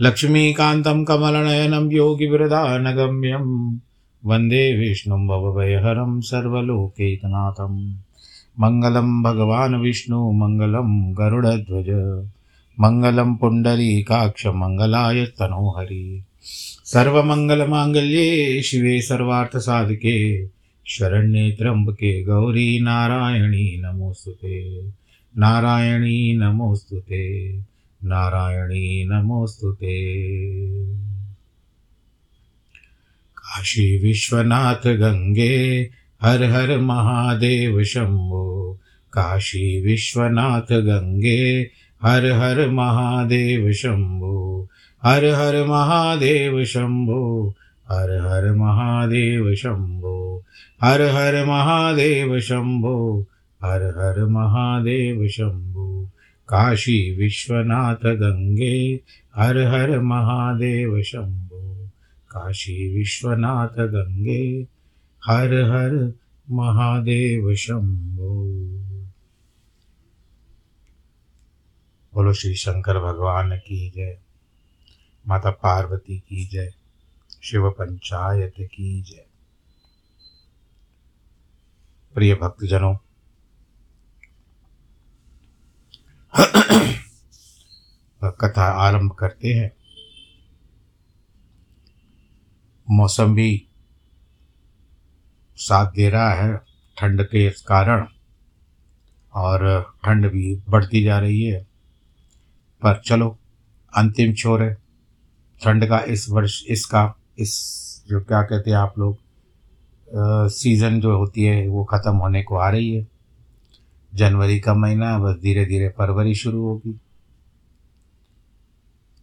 लक्ष्मीकान्तं कमलनयनं योगिवृदानगम्यं वंदे विष्णुं भवभयहरं सर्वलोकैकनाथं मङ्गलं भगवान् विष्णु, मङ्गलं गरुडध्वज, मङ्गलं पुण्डरीकाक्षमङ्गलाय तनोहरि। सर्वमङ्गलमाङ्गल्ये शिवे सर्वार्थसाधके शरण्ये त्र्यम्बके गौरी नारायणी नमोऽस्तु नारायणी नमोऽस्तु नारायणी नमोऽस्तु काशी विश्वनाथ गंगे, हर हर महादेव शंभो। काशी विश्वनाथ गंगे, हर हर महादेव शंभो। हर हर महादेव शंभो, हर हर महादेव शंभो। हर हर महादेव शंभो, हर हर महादेव शंभो। काशी विश्वनाथ गंगे हर हर महादेव शंभो। काशी विश्वनाथ गंगे हर हर महादेव शंभो। बोलो श्री शंकर भगवान की जय, माता पार्वती की जय, शिव पंचायत की जय। प्रिय भक्तजनों कथा आरंभ करते हैं। मौसम भी साथ दे रहा है ठंड के इस कारण, और ठंड भी बढ़ती जा रही है। पर चलो, अंतिम छोर है। ठंड का इस वर्ष, इसका, इस जो क्या कहते हैं आप लोग सीज़न जो होती है, वो ख़त्म होने को आ रही है। जनवरी का महीना, बस धीरे धीरे फरवरी शुरू होगी।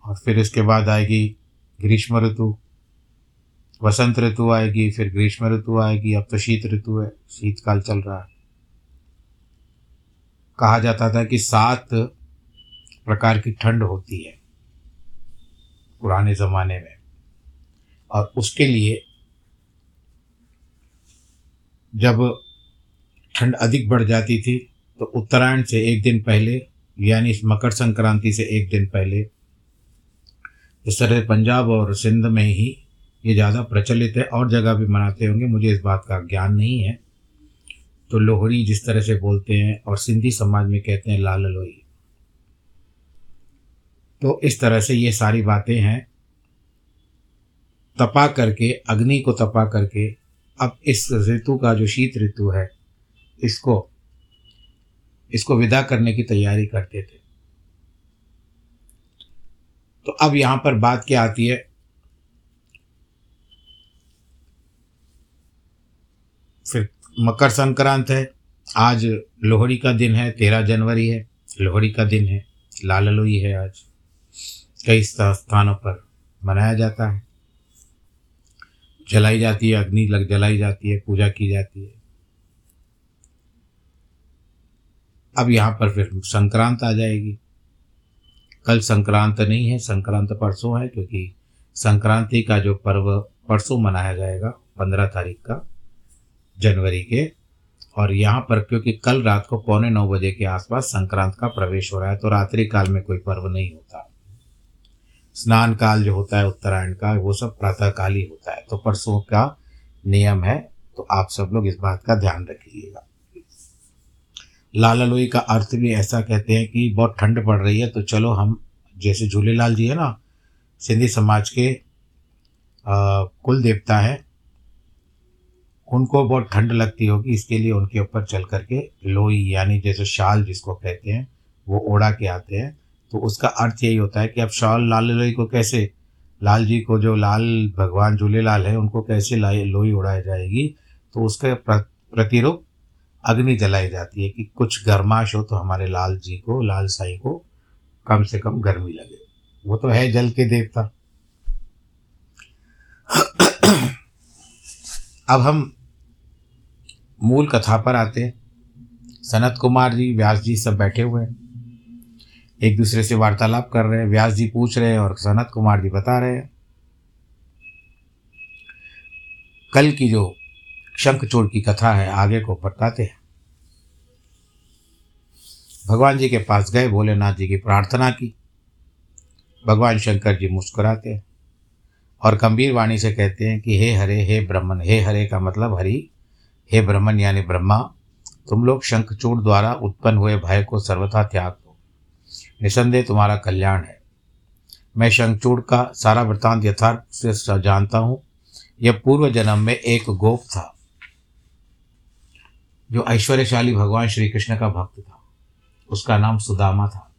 और फिर इसके बाद आएगी ग्रीष्म ऋतु, वसंत ऋतु आएगी, फिर ग्रीष्म ऋतु आएगी, अब तो शीत ऋतु है, शीतकाल चल रहा है। कहा जाता था कि सात प्रकार की ठंड होती है पुराने ज़माने में। और उसके लिए जब ठंड अधिक बढ़ जाती थी तो उत्तरायण से एक दिन पहले, यानी मकर संक्रांति से एक दिन पहले, इस तरह पंजाब और सिंध में ही ये ज़्यादा प्रचलित है, और जगह भी मनाते होंगे। मुझे इस बात का ज्ञान नहीं है। तो लोहड़ी जिस तरह से बोलते हैं और सिंधी समाज में कहते हैं लाल लोई। तो इस तरह से ये सारी बातें हैं। तपा करके, अग्नि को तपा करके, अब इस ऋतु का जो शीत ऋतु है, इसको इसको विदा करने की तैयारी करते थे। तो अब यहाँ पर बात क्या आती है? फिर मकर संक्रांत है, आज लोहड़ी का दिन है, तेरह जनवरी है, लोहड़ी का दिन है लाल लोई है आज। कई स्थानों पर मनाया जाता है। जलाई जाती है, अग्नि लग जलाई जाती है, पूजा की जाती है। अब यहाँ पर फिर संक्रांत आ जाएगी। कल संक्रांत नहीं है, संक्रांत परसों है, क्योंकि संक्रांति का जो पर्व परसों मनाया जाएगा, पंद्रह तारीख का, जनवरी के। और यहाँ पर क्योंकि कल रात को पौने नौ बजे के आसपास संक्रांत का प्रवेश हो रहा है तो रात्रि काल में कोई पर्व नहीं होता। स्नान काल जो होता है, उत्तरायण का, वो सब प्रातः काल ही होता है। तो परसों का नियम है तो आप सब लोग इस बात का ध्यान रखिएगा। लाला लोई का अर्थ भी ऐसा कहते हैं कि बहुत ठंड पड़ रही है तो चलो हम, जैसे झूलेलाल जी है ना, सिंधी समाज के कुल देवता हैं, उनको बहुत ठंड लगती होगी, इसके लिए उनके ऊपर चल करके लोई, यानी जैसे शाल जिसको कहते हैं, वो ओढ़ा के आते हैं। तो उसका अर्थ यही होता है कि अब शाल लाल लोई को कैसे, लाल जी को जो लाल भगवान झूलेलाल है, उनको कैसे लोई उड़ाई जाएगी तो उसका प्रतिरूप अग्नि जलाई जाती है कि कुछ गर्माश हो तो हमारे लाल जी को, लाल साई को कम से कम गर्मी लगे। वो तो है जल के देवता। अब हम मूल कथा पर आते हैं। सनत कुमार जी, व्यास जी सब बैठे हुए हैं। एक दूसरे से वार्तालाप कर रहे हैं। व्यास जी पूछ रहे हैं और सनत कुमार जी बता रहे हैं। कल की जो शंखचूड़ की कथा है, आगे को बताते हैं। भगवान जी के पास गए, भोलेनाथ जी की प्रार्थना की। भगवान शंकर जी मुस्कुराते हैं और गंभीर वाणी से कहते हैं कि, हे हरे, हे ब्रह्मन, हे हरे का मतलब हरि, हे ब्रह्मन यानी ब्रह्मा, तुम लोग शंखचूड़ द्वारा उत्पन्न हुए भय को सर्वथा त्याग दो। निसंदेह तुम्हारा कल्याण है। मैं शंखचूड़ का सारा वृत्तांत यथार्थ से, जानता हूँ। यह पूर्व जन्म में एक गोप था। जो ऐश्वर्यशाली भगवान श्री कृष्ण का भक्त था, उसका नाम सुदामा था।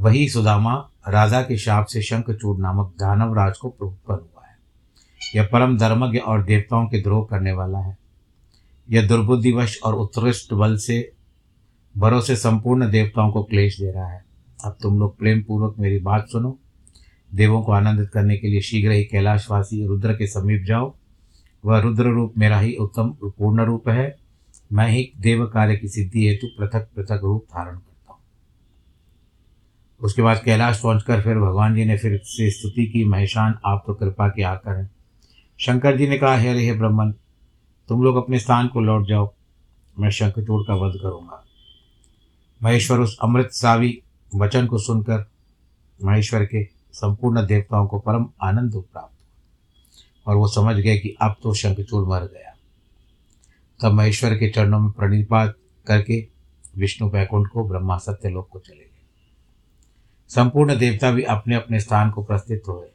वही सुदामा राजा के शाप से शंखचूड़ नामक दानव राज को उत्पन्न हुआ है। यह परम धर्मज्ञ और देवताओं के द्रोह करने वाला है। यह दुर्बुद्धिवश और उत्कृष्ट बल से, भरोसे संपूर्ण देवताओं को क्लेश दे रहा है। अब तुम लोग प्रेम पूर्वक मेरी बात सुनो। देवों को आनंदित करने के लिए शीघ्र ही कैलाशवासी रुद्र के समीप जाओ। वह रुद्र रूप मेरा ही उत्तम, पूर्ण रूप है। मैं ही देव कार्य की सिद्धि हेतु पृथक पृथक रूप धारण करता हूँ। उसके बाद कैलाश पहुंचकर फिर भगवान जी ने फिर से स्तुति की, महेशान, आप तो कृपा के आकर हैं। शंकर जी ने कहा, हे अरे हे ब्रह्मन, तुम लोग अपने स्थान को लौट जाओ, मैं शंखचूड़ का वध करूँगा। महेश्वर उस अमृत सावी वचन को सुनकर महेश्वर के संपूर्ण देवताओं को परम आनंद प्राप्त और वो समझ गए कि अब तो शंखचूड़ मर गया। तब महेश्वर के चरणों में प्रणिपात करके विष्णु बैकुंठ को ब्रह्मा सत्यलोक को चले गए। संपूर्ण देवता भी अपने अपने स्थान को प्रस्थित हुए।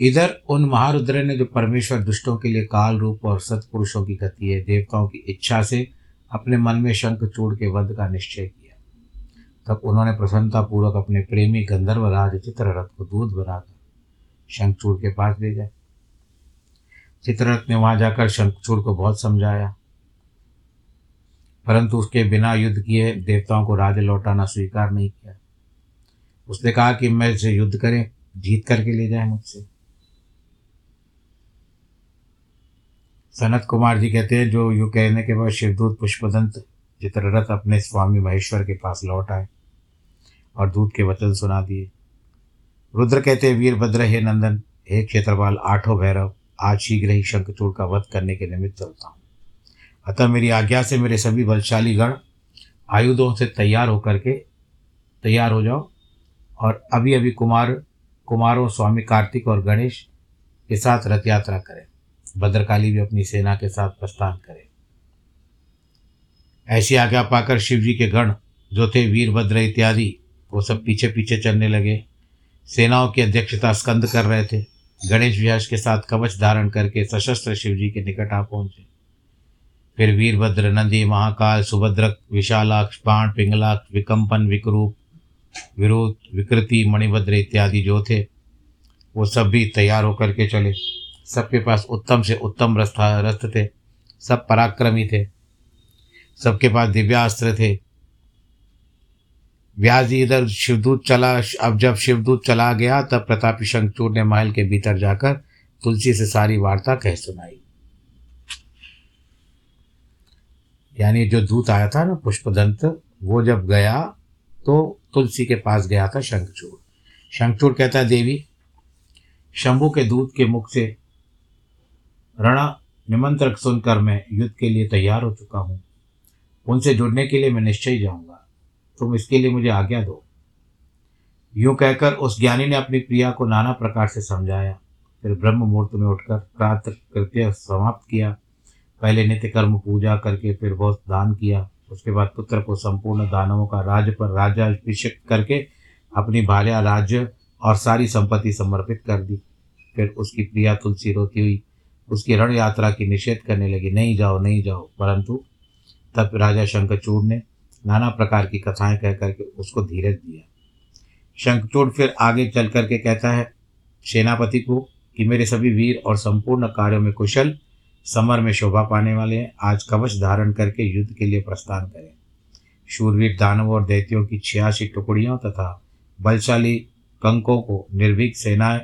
इधर उन महारुद्र ने जो परमेश्वर दुष्टों के लिए काल रूप और सत्पुरुषों की गति है, देवताओं की इच्छा से अपने मन में शंख चूड़ के वध का निश्चय किया। तब उन्होंने प्रसन्नता पूर्वक अपने प्रेमी गंधर्व राज चित्ररथ को दूध बनाकर शंखचूड़ के पास भेजा चित्ररथ ने वहाँ जाकर शंखचूड़ को बहुत समझाया। परंतु उसके बिना युद्ध किए देवताओं को राज लौटाना स्वीकार नहीं किया। उसने कहा कि मैं इसे युद्ध करें, जीत करके ले जाए मुझसे। सनत कुमार जी कहते हैं, जो यू कहने के बाद शिवदूत पुष्पदंत चित्ररथ अपने स्वामी महेश्वर के पास लौट आए और दूत के वचन सुना दिए। रुद्र कहते वीरभद्र, हे नंदन, हे क्षेत्रपाल, आठों भैरव आज शीघ्र ही शंखचूड़ का वध करने के निमित्त चलता हूँ। अतः मेरी आज्ञा से मेरे सभी बलशाली गण आयुधों से तैयार होकर के तैयार हो जाओ और अभी अभी कुमार, कुमारों, स्वामी कार्तिक और गणेश के साथ रथ यात्रा करें। भद्रकाली भी अपनी सेना के साथ प्रस्थान करें। ऐसी आज्ञा पाकर शिव जी के गण जो थे वीरभद्र इत्यादि, वो सब पीछे पीछे चलने लगे। सेनाओं की अध्यक्षता स्कंद कर रहे थे। गणेश व्यास के साथ कवच धारण करके सशस्त्र शिव जी के निकट आ पहुँचे। फिर वीरभद्र, नंदी, महाकाल सुभद्रक विशालाक्ष, बाण, पिंगलाक्ष विकम्पन विकरूप, विरोध, विकृति, मणिभद्र इत्यादि जो थे, वो सब भी तैयार होकर के चले। सबके पास उत्तम से उत्तम रस्ता रस्त थे, सब पराक्रमी थे, सबके पास दिव्यास्त्र थे व्यास जी इधर शिवदूत चला, अब जब शिवदूत चला गया, तब प्रतापी शंखचूड़ ने महल के भीतर जाकर तुलसी से सारी वार्ता कह सुनाई। यानी जो दूत आया था ना, पुष्पदंत, वो जब गया तो तुलसी के पास गया था शंखचूड़ शंखचूड़ कहता है, देवी, शंभु के दूत के मुख से रणा निमंत्रक सुनकर मैं युद्ध के लिए तैयार हो चुका हूँ। उनसे जुड़ने के लिए मैं निश्चय जाऊँगा। तुम इसके लिए मुझे आज्ञा दो। यूँ कहकर उस ज्ञानी ने अपनी प्रिया को नाना प्रकार से समझाया। फिर ब्रह्म मुहूर्त में उठकर प्रातः कृत्य समाप्त किया। पहले नित्य कर्म पूजा करके फिर बहुत दान किया। उसके बाद पुत्र को संपूर्ण दानवों का राज्य पर राज्याभिषेक करके अपनी भार्या राज्य और सारी संपत्ति समर्पित कर दी। फिर उसकी प्रिया तुलसी रोती हुई। उसकी रण यात्रा की निषेध करने लगी, नहीं जाओ नहीं जाओ। परंतु तब राजा शंखचूड़ ने नाना प्रकार की कथाएँ कह करके उसको धीरज दिया। शंखचूड़ फिर आगे चल करके कहता है, सेनापति को कि मेरे सभी वीर और संपूर्ण कार्यों में कुशल, समर में शोभा पाने वाले हैं, आज कवच धारण करके युद्ध के लिए प्रस्थान करें। शूरवीर दानवों और दैत्यों की छियासी टुकड़ियों तथा बलशाली कंकों को निर्भीक सेनाएँ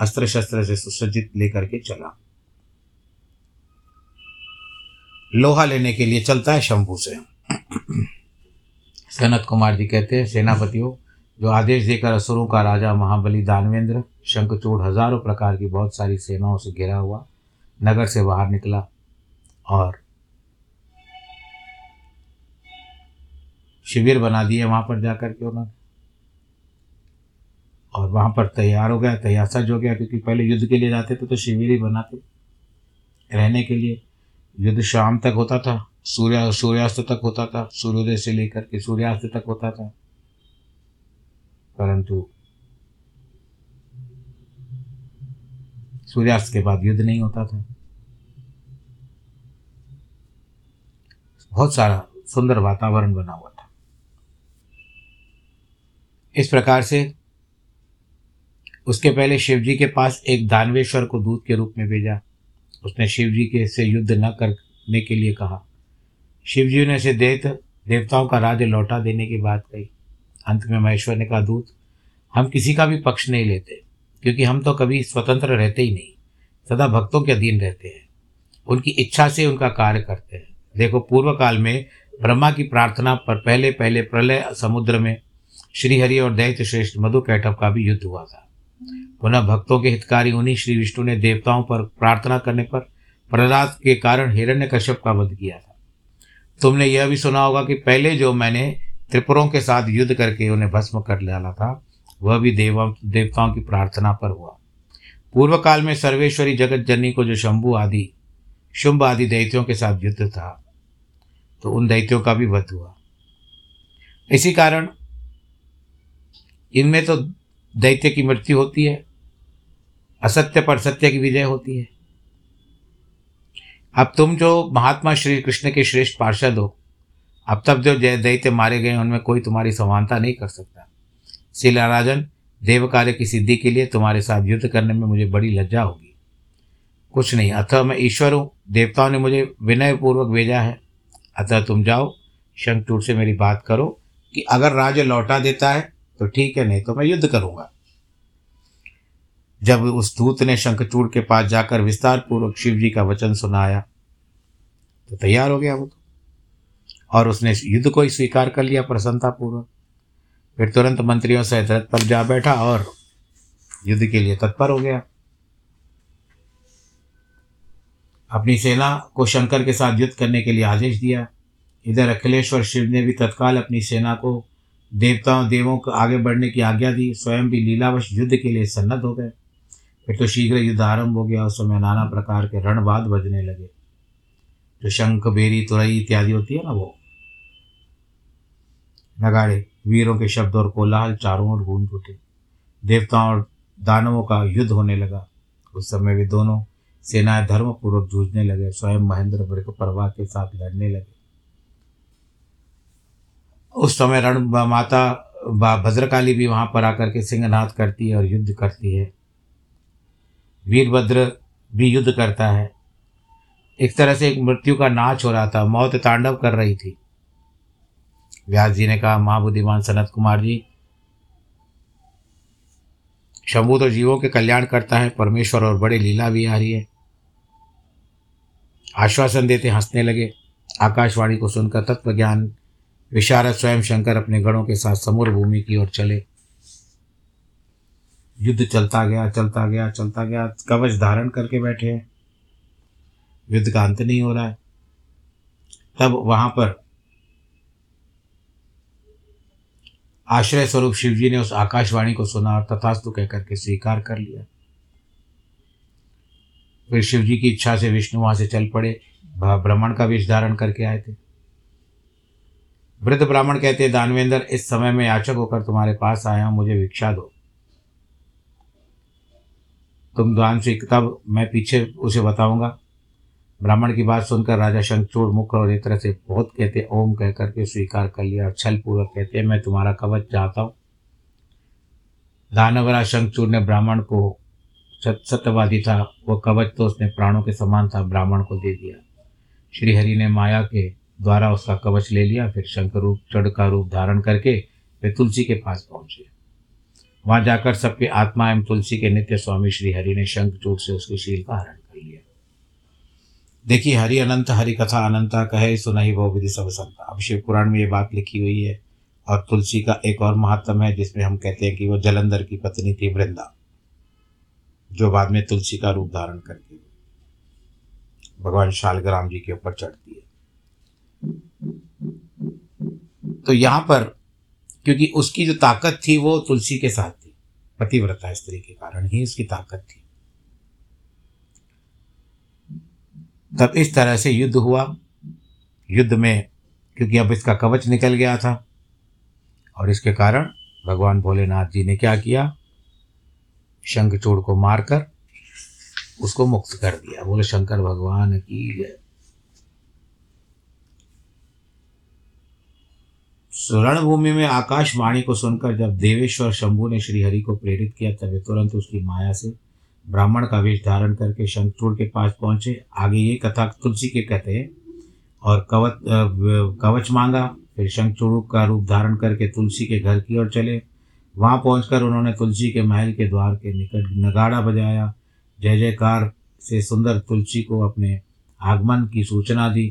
अस्त्र शस्त्र से सुसज्जित लेकर के चला। लोहा लेने के लिए चलता है शंभू से। सनत कुमार जी कहते हैं, सेनापतियों, जो आदेश देकर असुरों का राजा महाबली दानवेंद्र, शंखचूड़ हज़ारों प्रकार की बहुत सारी सेनाओं से घिरा हुआ, नगर से बाहर निकला और शिविर बना दिए वहाँ पर जाकर के उन्होंने। और वहाँ पर तैयार हो गया, तैयार सज हो गया, क्योंकि पहले युद्ध के लिए जाते थे तो शिविर ही बनाते। रहने के लिए युद्ध शाम तक होता था। सूर्या, सूर्यास्त तक होता था, सूर्योदय से लेकर के सूर्यास्त तक होता था। परंतु सूर्यास्त के बाद युद्ध नहीं होता था। बहुत सारा सुंदर वातावरण बना हुआ था। इस प्रकार से उसके पहले शिवजी के पास एक दानवेश्वर को दूत के रूप में भेजा। उसने शिवजी के से युद्ध न करने के लिए कहा। शिवजी ने उसे देत, देवताओं का राज्य लौटा देने की बात कही। अंत में महेश्वर ने कहा, दूत, हम किसी का भी पक्ष नहीं लेते, क्योंकि हम तो कभी स्वतंत्र रहते ही नहीं, सदा भक्तों के अधीन रहते हैं। उनकी इच्छा से उनका कार्य करते हैं। देखो, पूर्व काल में ब्रह्मा की प्रार्थना पर पहले पहले प्रलय समुद्र में श्रीहरि और दैत्य श्रेष्ठ मधु कैटव का भी युद्ध हुआ था। पुनः भक्तों के हितकारी उन्हीं श्री विष्णु ने देवताओं पर प्रार्थना करने पर प्रहलाद के कारण हिरण्य कश्यप का वध किया था। तुमने यह भी सुना होगा कि पहले जो मैंने त्रिपुरों के साथ युद्ध करके उन्हें भस्म कर डाला था, वह भी देवा, देवताओं की प्रार्थना पर हुआ। पूर्व काल में सर्वेश्वरी जगत जननी को जो शंभु आदि, शुंभ आदि दैत्यों के साथ युद्ध था तो उन दैत्यों का भी वध हुआ। इसी कारण इनमें तो दैत्य की मृत्यु होती है, असत्य पर सत्य की विजय होती है। अब तुम जो महात्मा श्री कृष्ण के श्रेष्ठ पार्षद हो, अब तक जो जय दैत्य मारे गए उनमें कोई तुम्हारी समानता नहीं कर सकता। शिला राजन देव कार्य की सिद्धि के लिए तुम्हारे साथ युद्ध करने में मुझे बड़ी लज्जा होगी। कुछ नहीं, अतः मैं ईश्वर हूँ। देवताओं ने मुझे विनय पूर्वक भेजा है। अतः तुम जाओ शंखचूड़ से मेरी बात करो कि अगर राज्य लौटा देता है तो ठीक है, नहीं तो मैं युद्ध करूँगा। जब उस दूत ने शंखचूड़ के पास जाकर विस्तार पूर्वक शिव जी का वचन सुनाया तो तैयार हो गया वो तो। और उसने युद्ध को ही स्वीकार कर लिया प्रसन्नतापूर्वक। फिर तुरंत मंत्रियों सहित रथ पर जा बैठा और युद्ध के लिए तत्पर हो गया। अपनी सेना को शंकर के साथ युद्ध करने के लिए आदेश दिया। इधर अखिलेश्वर शिव ने भी तत्काल अपनी सेना को देवताओं, देवों को आगे बढ़ने की आज्ञा दी। स्वयं भी लीलावश युद्ध के लिए सन्नत हो गए। फिर तो शीघ्र युद्ध आरंभ हो गया, उस समय नाना प्रकार के रणवाद बजने लगे। जो शंख, बेरी, तुरई इत्यादि होती है ना वो। नगाड़े, वीरों के शब्द और कोलाहल चारों ओर गूंज उठे। देवताओं और दानवों का युद्ध होने लगा। उस समय वे दोनों सेनाएँ धर्मपूर्वक जूझने लगे, स्वयं महेंद्र वर्ग परवा के साथ लड़ने लगे। उस समय रण माता भद्रकाली भी वहाँ पर आकर के सिंहनाथ करती है और युद्ध करती है। वीरभद्र भी युद्ध करता है। एक तरह से एक मृत्यु का नाच हो रहा था। मौत तांडव कर रही थी। व्यास जी ने कहा, महाबुद्धिमान सनत कुमार जी, शंभु तो जीवों के कल्याण करता है, परमेश्वर और बड़े लीला भी आ रही है। आश्वासन देते हंसने लगे। आकाशवाणी को सुनकर तत्व ज्ञान विशारद स्वयं शंकर अपने गणों के साथ समूर भूमि की ओर चले। युद्ध चलता गया चलता गया चलता गया, कवच धारण करके बैठे हैं। युद्ध का अंत नहीं हो रहा है। तब वहाँ पर आश्रय स्वरूप शिवजी ने उस आकाशवाणी को सुना और तथास्तु कहकर के स्वीकार कर लिया। फिर शिवजी की इच्छा से विष्णु वहाँ से चल पड़े ब्राह्मण का विष धारण करके आए थे। वृद्ध ब्राह्मण कहते दानवेंद्र, इस समय में याचक होकर तुम्हारे पास आया हूँ, मुझे भिक्षा दो। तुम दान से तब मैं पीछे उसे बताऊँगा। ब्राह्मण की बात सुनकर राजा शंखचूड़ मुख और तरह से बहुत कहते, ओम कह करके स्वीकार कर लिया और छल पूर्वक कहते, मैं तुम्हारा कवच चाहता हूँ। दानवरा शंखचूड़ ने ब्राह्मण को सत्यवादी था। वह कवच तो उसने प्राणों के समान था, ब्राह्मण को दे दिया। श्रीहरि ने माया के द्वारा उसका कवच ले लिया, फिर शंकर रूप, चढ़ का रूप धारण करके वे तुलसी के पास पहुँचे। वहाँ जाकर सबके आत्मा एवं तुलसी के नित्य स्वामी श्री हरि ने शंखचूट से उसके शील का हरण कर लिया। देखिए, हरि अनंत, हरि कथा अनंता कहे सुनही वो विधि सब संता अब शिव पुराण में ये बात लिखी हुई है और तुलसी का एक और महात्म है, जिसमें हम कहते हैं कि वो जलंधर की पत्नी थी वृंदा, जो बाद में तुलसी का रूप धारण करती करके भगवान शालग्राम जी के ऊपर चढ़ती है। तो यहाँ पर क्योंकि उसकी जो ताकत थी वो तुलसी के साथ थी। पतिव्रता स्त्री के कारण ही उसकी ताकत थी। तब इस तरह से युद्ध हुआ। युद्ध में, क्योंकि अब इसका कवच निकल गया था। और इसके कारण भगवान भोलेनाथ जी ने क्या किया? शंखचूड़ को मारकर उसको मुक्त कर दिया। बोले, शंकर भगवान की जय। रणभूमि में आकाशवाणी को सुनकर जब देवेश्वर शंभु ने श्रीहरि को प्रेरित किया, तब तुरंत उसकी माया से ब्राह्मण का वेश धारण करके शंखचूड़ के पास पहुँचे। आगे ये कथा तुलसी के कहते हैं और कवच कवच मांगा, फिर शंखचूड़ का रूप धारण करके तुलसी के घर की ओर चले। वहाँ पहुंचकर उन्होंने तुलसी के महल के द्वार के निकट नगाड़ा बजाया। जय जयकार से सुंदर तुलसी को अपने आगमन की सूचना दी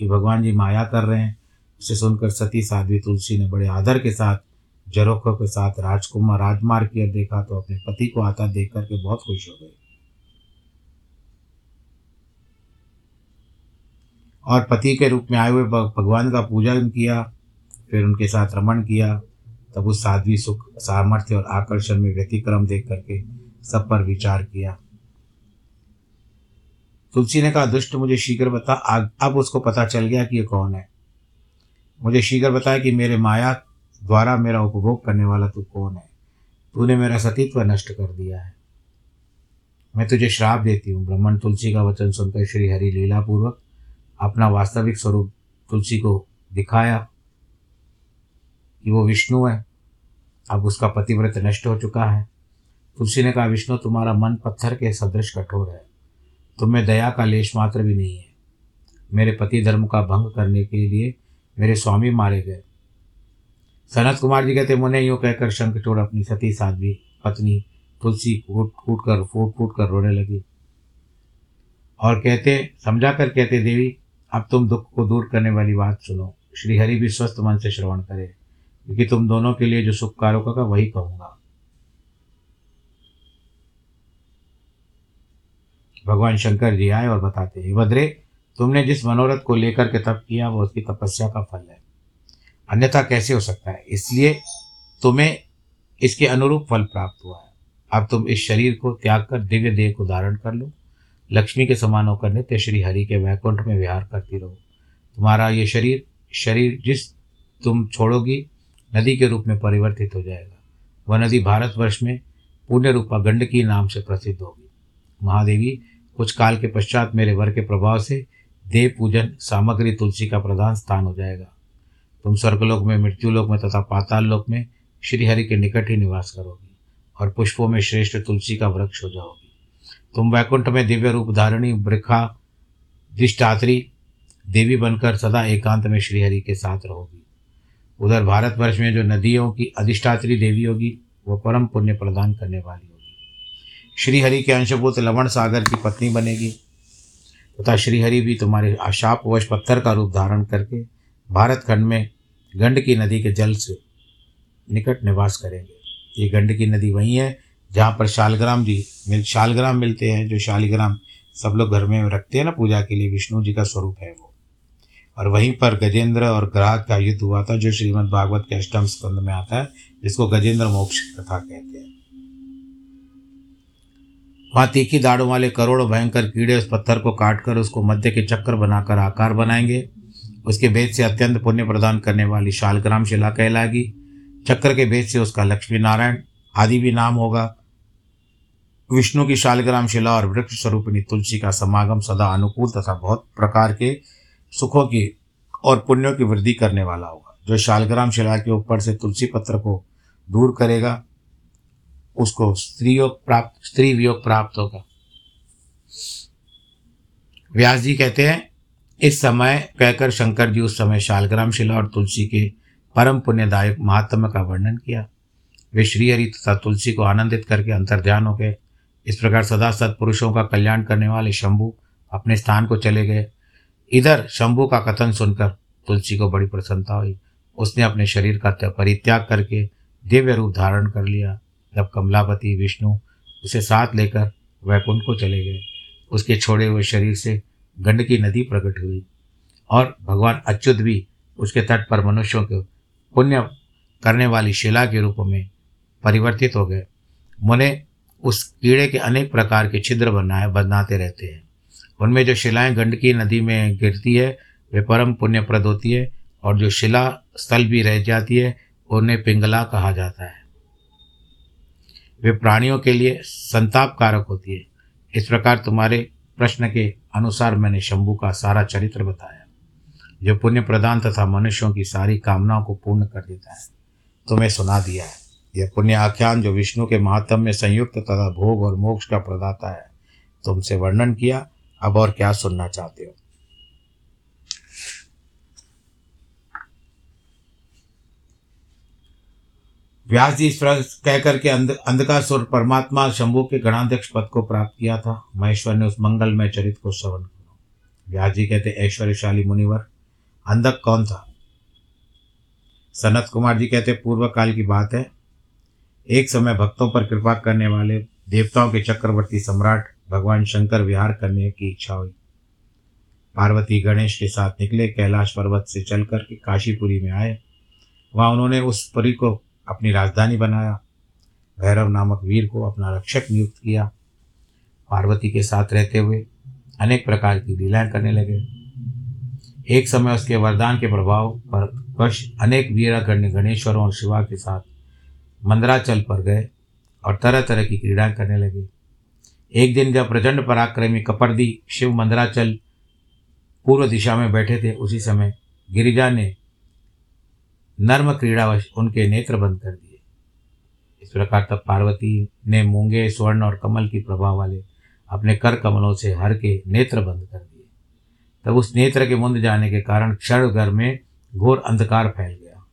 कि भगवान जी माया कर रहे हैं। उसे सुनकर सती साध्वी तुलसी ने बड़े आदर के साथ, जरोखों के साथ राजकुमार राजमार्ग की ओर देखा तो अपने पति को आता देख करके बहुत खुश हो गए। और पति के रूप में आए हुए भगवान का पूजन किया, फिर उनके साथ रमण किया। तब उस साध्वी सुख, सामर्थ्य और आकर्षण में व्यतिक्रम देख करके सब पर विचार किया। तुलसी ने कहा, दुष्ट मुझे शीघ्र बता अब उसको पता चल गया कि ये कौन है। मुझे शीघ्र बताया कि मेरे माया द्वारा मेरा उपभोग करने वाला तू कौन है? तूने मेरा सतीत्व नष्ट कर दिया है। मैं तुझे श्राप देती हूँ। ब्राह्मण तुलसी का वचन सुनकर श्री हरि लीला पूर्वक अपना वास्तविक स्वरूप तुलसी को दिखाया कि वो विष्णु है। अब उसका पतिव्रत नष्ट हो चुका है। तुलसी ने कहा, विष्णु, तुम्हारा मन पत्थर के सदृश कठोर है। तुम्हें दया का लेश मात्र भी नहीं है। मेरे पति धर्म का भंग करने के लिए मेरे स्वामी मारे गए। सनत कुमार जी कहते मुने यूँ कहकर शंखचूड़ अपनी सती, साध्वी, पत्नी, तुलसी कूट कूट कर फूट फूट कर रोने लगी। और कहते समझा कर कहते, देवी, अब तुम दुख को दूर करने वाली बात सुनो। श्रीहरि भी स्वस्थ मन से श्रवण करे, क्योंकि तुम दोनों के लिए जो सुख कारक होगा वही कहूँगा। भगवान शंकर जी आए और बताते हैं भद्रे तुमने जिस मनोरथ को लेकर के तप किया, वो उसकी तपस्या का फल है। अन्यथा कैसे हो सकता है? इसलिए तुम्हें इसके अनुरूप फल प्राप्त हुआ है। अब तुम इस शरीर को त्याग कर दिव्य देह को धारण कर लो। लक्ष्मी के समान होकर नित्य श्री हरि के वैकुंठ में विहार करती रहो। तुम्हारा ये शरीर शरीर जिस तुम छोड़ोगी, नदी के रूप में परिवर्तित हो जाएगा। वह नदी भारतवर्ष में पुण्य रूपा गंडकी नाम से प्रसिद्ध होगी। महादेवी, कुछ काल के पश्चात मेरे वर के प्रभाव से देव पूजन सामग्री तुलसी का प्रधान स्थान हो जाएगा। तुम स्वर्गलोक में, मृत्युलोक में तथा पाताल लोक में श्रीहरि के निकट ही निवास करोगी और पुष्पों में श्रेष्ठ तुलसी का वृक्ष हो जाओगी। तुम वैकुंठ में दिव्य रूप धारिणी, वृखा अधिष्ठात्री देवी बनकर सदा एकांत में श्रीहरि के साथ रहोगी। उधर भारतवर्ष में जो नदियों की अधिष्ठात्री देवी होगी वह परम पुण्य प्रदान करने वाली होगी। श्रीहरि के अंशभूत लवण सागर की पत्नी बनेगी। तथा श्रीहरि भी तुम्हारे आशापवश पत्थर का रूप धारण करके भारत खंड में गंड की नदी के जल से निकट निवास करेंगे। ये गंड की नदी वही है, जहाँ पर शालग्राम जी मिल शालग्राम मिलते हैं, जो शालिग्राम सब लोग घर में रखते हैं ना पूजा के लिए, विष्णु जी का स्वरूप है वो। और वहीं पर गजेंद्र और ग्राहक का युद्ध हुआ था, जो श्रीमद् भागवत के अष्टम स्कंद में आता है, जिसको गजेंद्र मोक्ष कथा कहते हैं। वहाँ तीखी दाढ़ों वाले करोड़ों भयंकर कीड़े उस पत्थर को काटकर उसको मध्य के चक्कर बनाकर आकार बनाएँगे। उसके भेद से अत्यंत पुण्य प्रदान करने वाली शालग्राम शिला कहलाएगी। चक्र के भेद से उसका लक्ष्मी नारायण आदि भी नाम होगा। विष्णु की शालग्राम शिला और वृक्ष स्वरूपिणी तुलसी का समागम सदा अनुकूल तथा बहुत प्रकार के सुखों की और पुण्यों की वृद्धि करने वाला होगा। जो शालग्राम शिला के ऊपर से तुलसी पत्र को दूर करेगा उसको स्त्री योग प्राप्त, स्त्री वियोग प्राप्त होगा। व्यास जी कहते हैं, इस समय कहकर शंकर जी उस समय शालग्राम शिला और तुलसी के परम पुण्यदायक महात्मा का वर्णन किया। वे श्रीहरि तथा तुलसी को आनंदित करके अंतर्ध्यान हो गए। इस प्रकार सदा सत्पुरुषों का कल्याण करने वाले शंभु अपने स्थान को चले गए। इधर शंभु का कथन सुनकर तुलसी को बड़ी प्रसन्नता हुई। उसने अपने शरीर का परित्याग करके दिव्य रूप धारण कर लिया। जब कमलापति विष्णु उसे साथ लेकर वैकुंठ को चले गए, उसके छोड़े हुए शरीर से गंडकी नदी प्रकट हुई और भगवान अच्युत भी उसके तट पर मनुष्यों के पुण्य करने वाली शिला के रूप में परिवर्तित हो गए। मुने उस कीड़े के अनेक प्रकार के छिद्र बनाए, बनाते रहते हैं। उनमें जो शिलाएँ गंडकी नदी में गिरती है, वे परम पुण्यप्रद होती है और जो शिला स्थल भी रह जाती है, उन्हें पिंगला कहा जाता है। वे प्राणियों के लिए संताप कारक होती है। इस प्रकार तुम्हारे प्रश्न के अनुसार मैंने शंभु का सारा चरित्र बताया, जो पुण्य प्रदान तथा मनुष्यों की सारी कामनाओं को पूर्ण कर देता है। तुम्हें सुना दिया है। यह पुण्य आख्यान जो विष्णु के महात्म में संयुक्त तथा भोग और मोक्ष का प्रदाता है, तुमसे वर्णन किया, अब और क्या सुनना चाहते हो? व्यास जी कह करके अंध अंधकासुर परमात्मा शंभु के गणाध्यक्ष पद को प्राप्त किया था। महेश्वर ने उस मंगलमय चरित को श्रवण किया। व्यास जी कहते, ऐश्वर्यशाली मुनिवर, अंधक कौन था? सनत कुमार जी कहते पूर्व काल की बात है। एक समय भक्तों पर कृपा करने वाले देवताओं के चक्रवर्ती सम्राट भगवान शंकर विहार करने की इच्छा हुई। पार्वती गणेश के साथ निकले, कैलाश पर्वत से चलकर के काशीपुरी में आए। वहाँ उन्होंने उस पुरी को अपनी राजधानी बनाया। भैरव नामक वीर को अपना रक्षक नियुक्त किया। पार्वती के साथ रहते हुए अनेक प्रकार की लीलाएँ करने लगे। एक समय उसके वरदान के प्रभाव पर वश अनेक वीरागण्य गणेश्वरों और शिवा के साथ मंदराचल पर गए और तरह तरह की क्रीड़ाएँ करने लगे। एक दिन जब प्रचंड पराक्रमी कपर्दी शिव मंदराचल पूर्व दिशा में बैठे थे, उसी समय गिरिजा ने नर्म क्रीड़ावश उनके नेत्र बंद कर दिए। इस प्रकार तब पार्वती ने मूँगे, स्वर्ण और कमल की प्रभाव वाले अपने कर कमलों से हर के नेत्र बंद कर दिए। तब उस नेत्र के मुंद जाने के कारण क्षण घर में घोर अंधकार फैल गया।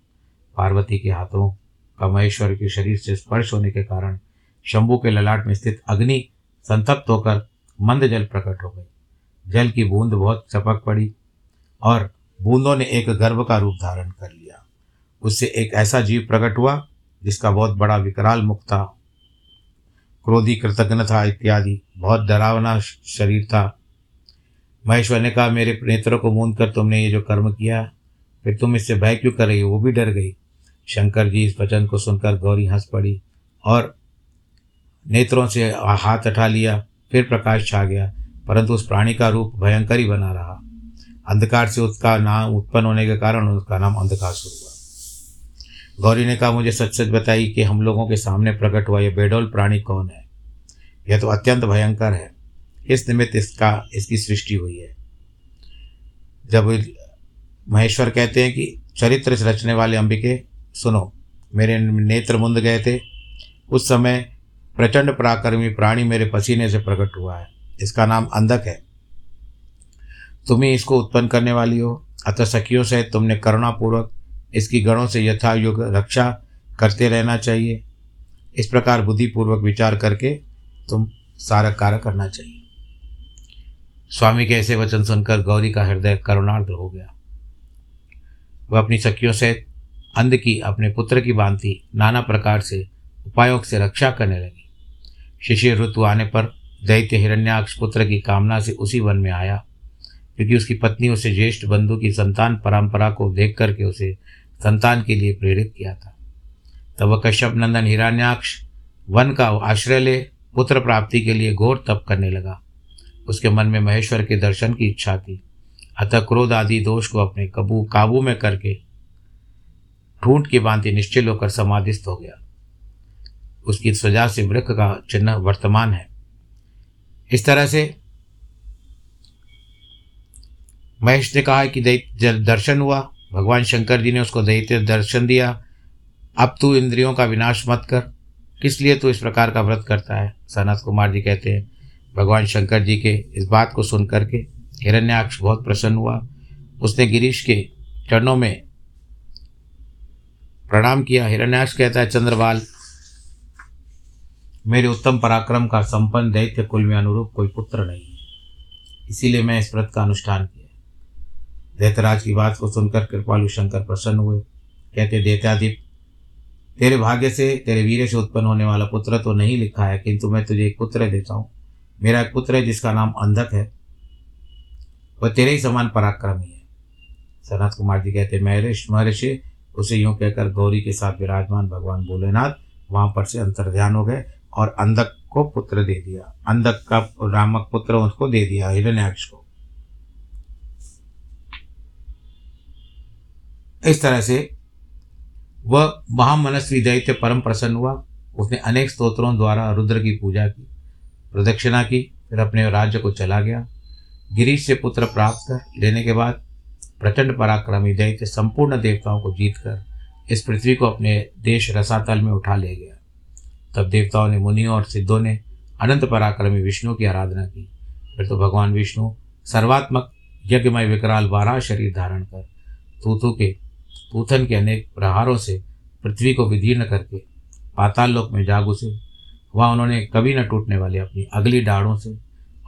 पार्वती के हाथों का महेश्वर के शरीर से स्पर्श होने के कारण शंभु के ललाट में स्थित अग्नि संतप्त होकर मंद जल प्रकट हो गई। जल की बूंद बहुत चपक पड़ी और बूंदों ने एक गर्भ का रूप धारण कर लिया। उससे एक ऐसा जीव प्रकट हुआ, जिसका बहुत बड़ा विकराल मुख था। क्रोधी कृतज्ञ था इत्यादि। बहुत डरावना शरीर था। महेश्वर ने कहा, मेरे नेत्रों को मूंद कर तुमने ये जो कर्म किया, फिर तुम इससे भय क्यों कर रही हो? वो भी डर गई। शंकर जी इस वचन को सुनकर गौरी हंस पड़ी और नेत्रों से हाथ हटा लिया। फिर प्रकाश छा गया, परंतु उस प्राणी का रूप भयंकर ही बना रहा। अंधकार से उसका नाम उत्पन्न होने के कारण उसका नाम अंधकार शुरू हुआ। गौरी ने कहा, मुझे सच सच बताई कि हम लोगों के सामने प्रकट हुआ यह बेडोल प्राणी कौन है? यह तो अत्यंत भयंकर है। इस निमित्त इसका, इसकी सृष्टि हुई है। जब महेश्वर कहते हैं कि चरित्र रचने वाले अंबिके, सुनो, मेरे नेत्र मुंद गए थे। उस समय प्रचंड पराक्रमी प्राणी मेरे पसीने से प्रकट हुआ है। इसका नाम अंधक है। तुम ही इसको उत्पन्न करने वाली हो। अतः सखियों से तुमने करुणापूर्वक इसकी गणों से यथा यथायुग रक्षा करते रहना चाहिए। इस प्रकार बुद्धिपूर्वक विचार करके तुम सारा कार्य करना चाहिए। स्वामी के ऐसे वचन सुनकर गौरी का हृदय करुणार्द्र हो गया। वह अपनी सखियों से अंध की, अपने पुत्र की भांति नाना प्रकार से उपायों से रक्षा करने लगी। शिशिर ऋतु आने पर दैत्य हिरण्याक्ष पुत्र की कामना से उसी वन में आया। क्योंकि उसकी पत्नी उसे ज्येष्ठ बंधु की संतान परंपरा को देख करके उसे संतान के लिए प्रेरित किया था। तब वह कश्यप नंदन हिरण्याक्ष वन का आश्रय ले पुत्र प्राप्ति के लिए घोर तप करने लगा। उसके मन में महेश्वर के दर्शन की इच्छा थी। अतः क्रोध आदि दोष को अपने कबू, काबू में करके ठूंठ की भांति निश्चिल होकर समाधिस्थ हो गया। उसकी सजा से वृक्ष का चिन्ह वर्तमान है। इस तरह से महेश ने कहा कि दैत्य दर्शन हुआ। भगवान शंकर जी ने उसको दैत्य दर्शन दिया। अब तू इंद्रियों का विनाश मत कर। किस लिए तू इस प्रकार का व्रत करता है? सनत कुमार जी कहते हैं। भगवान शंकर जी के इस बात को सुन करके हिरण्याक्ष बहुत प्रसन्न हुआ। उसने गिरीश के चरणों में प्रणाम किया। हिरण्याक्ष कहता है, चंद्रवाल, मेरे उत्तम पराक्रम का संपन्न दैत्य कुल में अनुरूप कोई पुत्र नहीं है। इसीलिए मैं इस व्रत का अनुष्ठान किया। दैतराज की बात को सुनकर कृपालु शंकर प्रसन्न हुए। कहते देत्यादीप तेरे भाग्य से तेरे वीर से उत्पन्न होने वाला पुत्र तो नहीं लिखा है, किंतु मैं तुझे एक पुत्र देता हूँ। मेरा एक पुत्र है जिसका नाम अंधक है। वह तेरे ही समान पराक्रमी है। सनत कुमार जी कहते, महर्षि महर्षि, उसे यूँ कहकर गौरी के साथ विराजमान भगवान भोलेनाथ वहाँ पर से अंतर ध्यान हो गए और अंधक को पुत्र दे दिया। अंधक का रामक पुत्र उसको दे दिया, हिरण्याक्ष को। इस तरह से वह महामनस्वी दैत्य परम प्रसन्न हुआ। उसने अनेक स्तोत्रों द्वारा रुद्र की पूजा की, प्रदक्षिणा की, फिर अपने राज्य को चला गया। गिरीश से पुत्र प्राप्त कर लेने के बाद प्रचंड पराक्रमी दैत्य संपूर्ण देवताओं को जीत कर इस पृथ्वी को अपने देश रसातल में उठा ले गया। तब देवताओं ने मुनियों और सिद्धों ने अनंत पराक्रमी विष्णु की आराधना की। फिर तो भगवान विष्णु सर्वात्मक यज्ञमय विकराल बारह शरीर धारण कर तूतु के तूथन के अनेक प्रहारों से पृथ्वी को विदीर्ण करके पाताल लोक में जाग उसे। वहाँ उन्होंने कभी न टूटने वाले अपनी अगली डाढ़ों से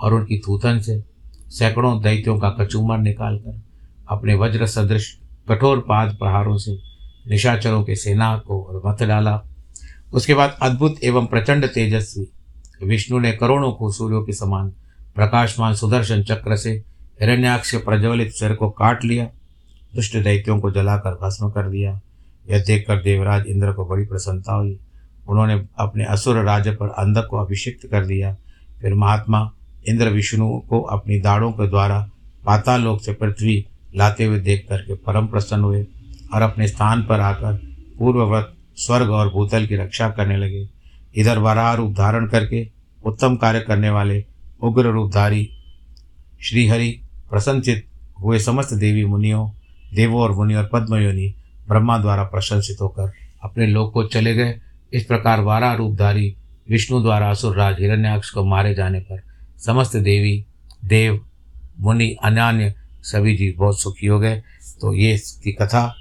और उनकी थूथन से सैकड़ों दैत्यों का कचूमर निकालकर अपने वज्र सदृश कठोर पाद प्रहारों से निशाचरों के सेना को और मत डाला। उसके बाद अद्भुत एवं प्रचंड तेजस्वी विष्णु ने करोड़ों को सूर्यों के समान प्रकाशमान सुदर्शन चक्र से हिरण्याक्ष प्रज्वलित सिर को काट लिया। दुष्ट दैत्यों को जलाकर भस्म कर दिया। यह देखकर देवराज इंद्र को बड़ी प्रसन्नता हुई। उन्होंने अपने असुर राज्य पर अंधक को अभिषिक्त कर दिया। फिर महात्मा इंद्र विष्णु को अपनी दाढ़ों के द्वारा पाताल लोक से पृथ्वी लाते हुए देख करके परम प्रसन्न हुए और अपने स्थान पर आकर पूर्ववत स्वर्ग और भूतल की रक्षा करने लगे। इधर वराह रूप धारण करके उत्तम कार्य करने वाले उग्र रूपधारी श्रीहरि प्रसन्नचित हुए समस्त देवी मुनियों देवों और मुनि और पद्मयोनि ब्रह्मा द्वारा प्रशंसित होकर अपने लोक को चले गए। इस प्रकार वारा रूपधारी विष्णु द्वारा असुरराज हिरण्याक्ष को मारे जाने पर समस्त देवी, देव, मुनि अनान्य सभी जी बहुत सुखी हो गए। तो ये इसकी कथा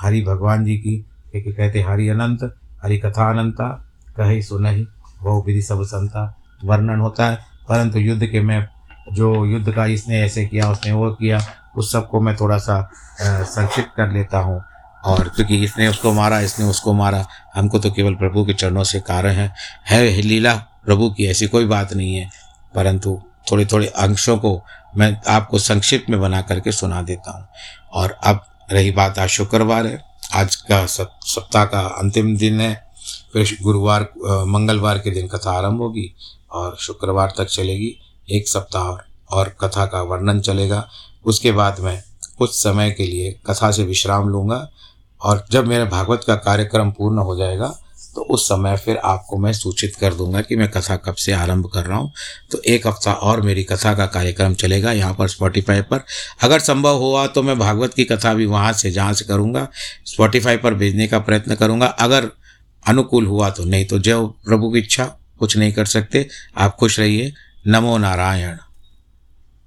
हरि भगवान जी की, क्योंकि कहते हरि अनंत, हरि कथा अनंता, कही सुनही बहु विधि सब संता, वर्णन होता है। परंतु युद्ध के में, जो युद्ध का इसने ऐसे किया, उसने वो किया उस सबको मैं थोड़ा सा संक्षिप्त कर लेता हूँ। और क्योंकि इसने उसको मारा, इसने उसको मारा, हमको तो केवल प्रभु के चरणों से कार्य है। है लीला, प्रभु की ऐसी कोई बात नहीं है। परंतु थोड़े थोड़े अंशों को मैं आपको संक्षिप्त में बना करके सुना देता हूँ। और अब रही बात, आज शुक्रवार है। आज का सप्ताह का अंतिम दिन है। फिर गुरुवार मंगलवार के दिन कथा आरंभ होगी और शुक्रवार तक चलेगी एक सप्ताह और कथा का वर्णन चलेगा। उसके बाद मैं कुछ समय के लिए कथा से विश्राम लूँगा और जब मेरा भागवत का कार्यक्रम पूर्ण हो जाएगा तो उस समय फिर आपको मैं सूचित कर दूँगा कि मैं कथा कब से आरंभ कर रहा हूँ। तो एक हफ़्ता और मेरी कथा का कार्यक्रम चलेगा यहाँ पर स्पॉटिफाई पर। अगर संभव हुआ तो मैं भागवत की कथा भी वहाँ से जहाँ से करूँगा स्पॉटिफाई पर भेजने का प्रयत्न करूँगा। अगर अनुकूल हुआ तो नहीं तो जय प्रभु की इच्छा, कुछ नहीं कर सकते। आप खुश रहिए। नमो नारायण।